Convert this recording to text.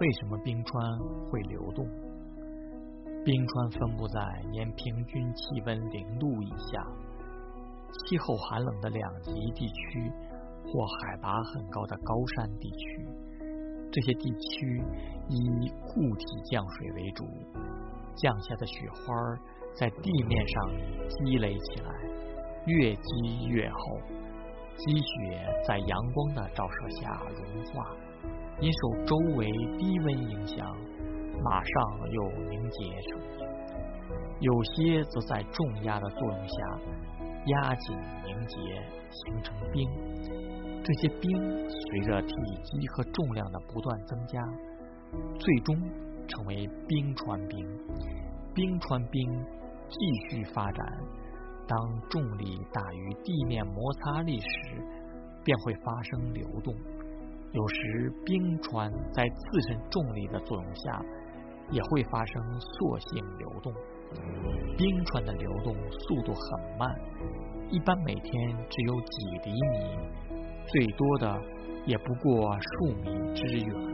为什么冰川会流动？冰川分布在年平均气温零度以下、气候寒冷的两极地区或海拔很高的高山地区。这些地区以固体降水为主，降下的雪花在地面上积累起来，越积越厚。积雪在阳光的照射下融化，因受周围低温影响，马上又凝结成冰。有些则在重压的作用下压紧凝结，形成冰。这些冰随着体积和重量的不断增加，最终成为冰川冰。冰川冰继续发展。当重力大于地面摩擦力时，便会发生流动。有时冰川在自身重力的作用下，也会发生塑性流动。冰川的流动速度很慢，一般每天只有几厘米，最多的也不过数米之远。